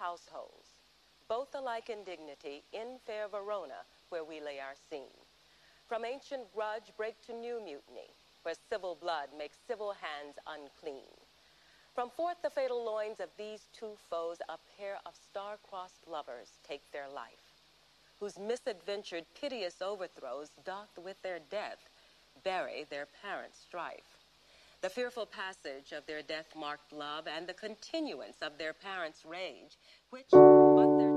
households, both alike in dignity, in fair Verona, where we lay our scene. From ancient grudge break to new mutiny, where civil blood makes civil hands unclean. From forth the fatal loins of these two foes, a pair of star-crossed lovers take their life, whose misadventured piteous overthrows doth with their death bury their parents' strife. The fearful passage of their death-marked love and the continuance of their parents' rage, which but their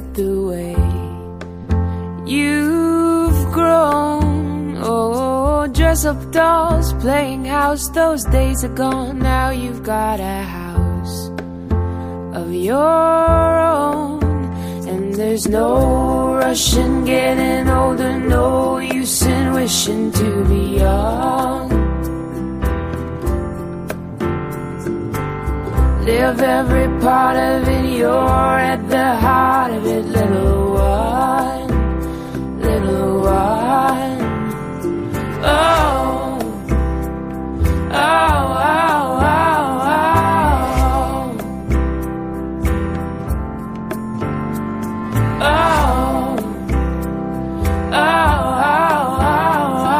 the way you've grown. Oh, dress up dolls, playing house, those days are gone. Now you've got a house of your own. And there's no rush in getting older, no use in wishing to be young. Live every part of it, you're at the heart of it, little one, little one. Oh, oh, oh, oh, oh. Oh, oh, oh, oh, oh.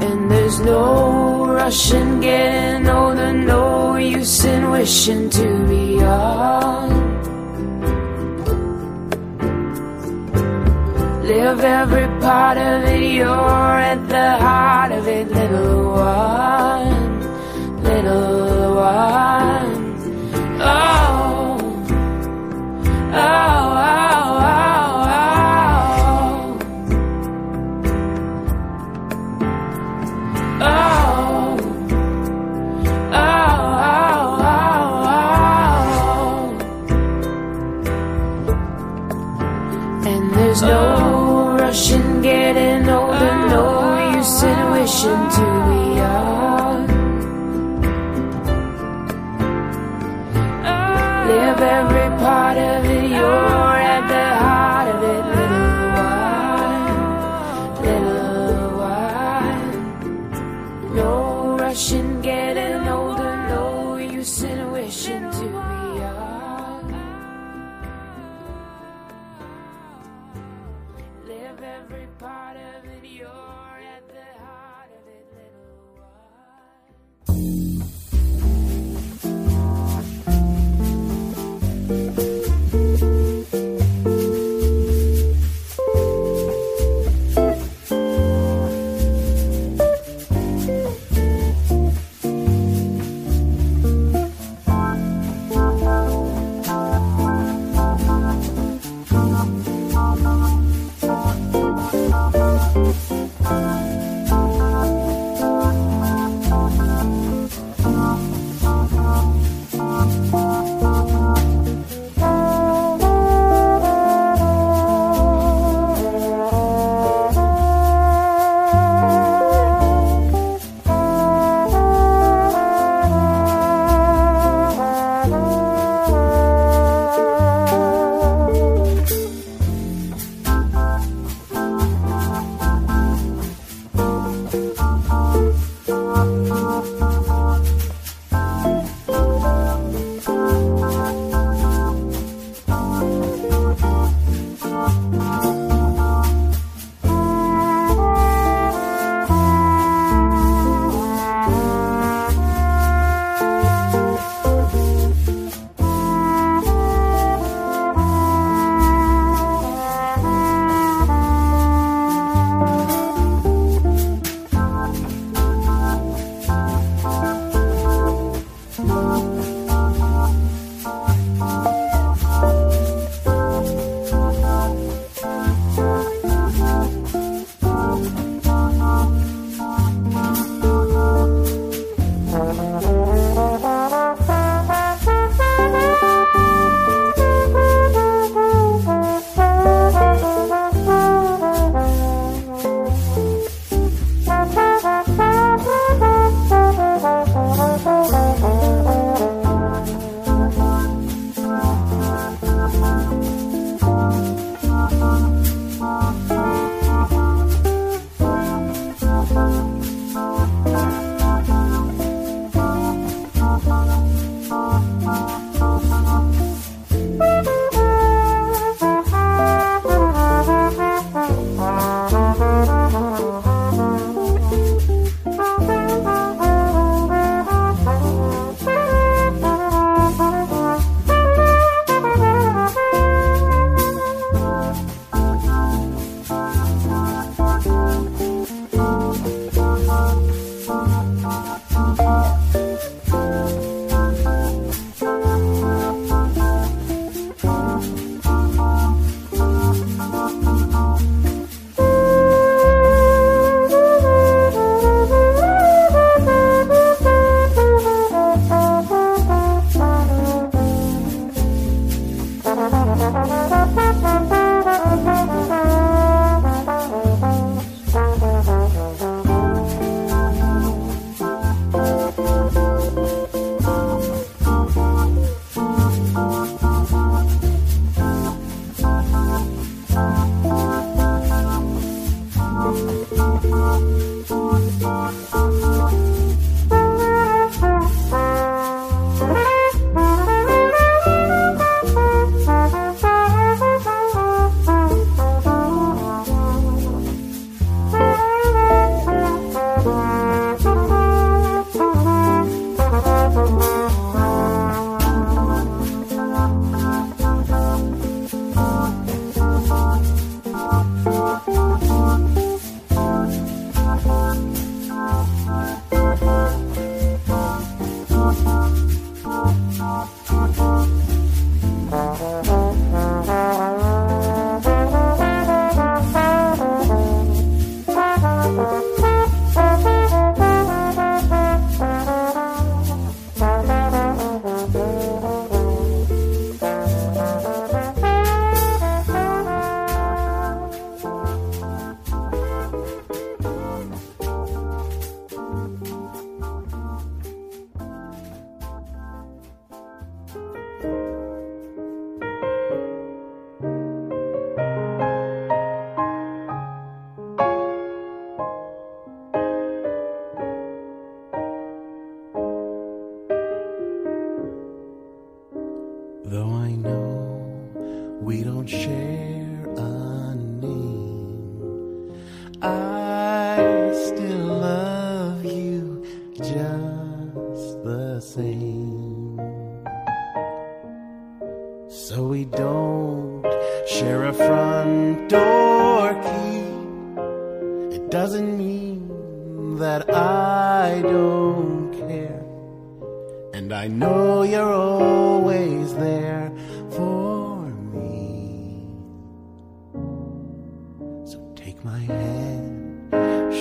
And there's no rush in getting older, no use in wishing to be young. Live every part of it, you're at the heart of it, little one, little one. Oh, oh, oh,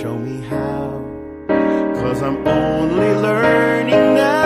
show me how. Cause I'm only learning now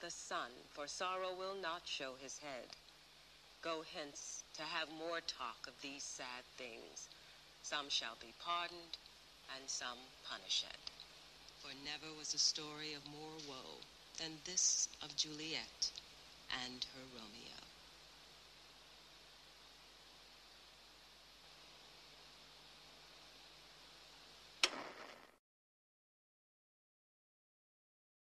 The sun, for sorrow will not show his head. Go hence to have more talk of these sad things. Some shall be pardoned, and some punished. For never was a story of more woe than this of Juliet and her Romeo.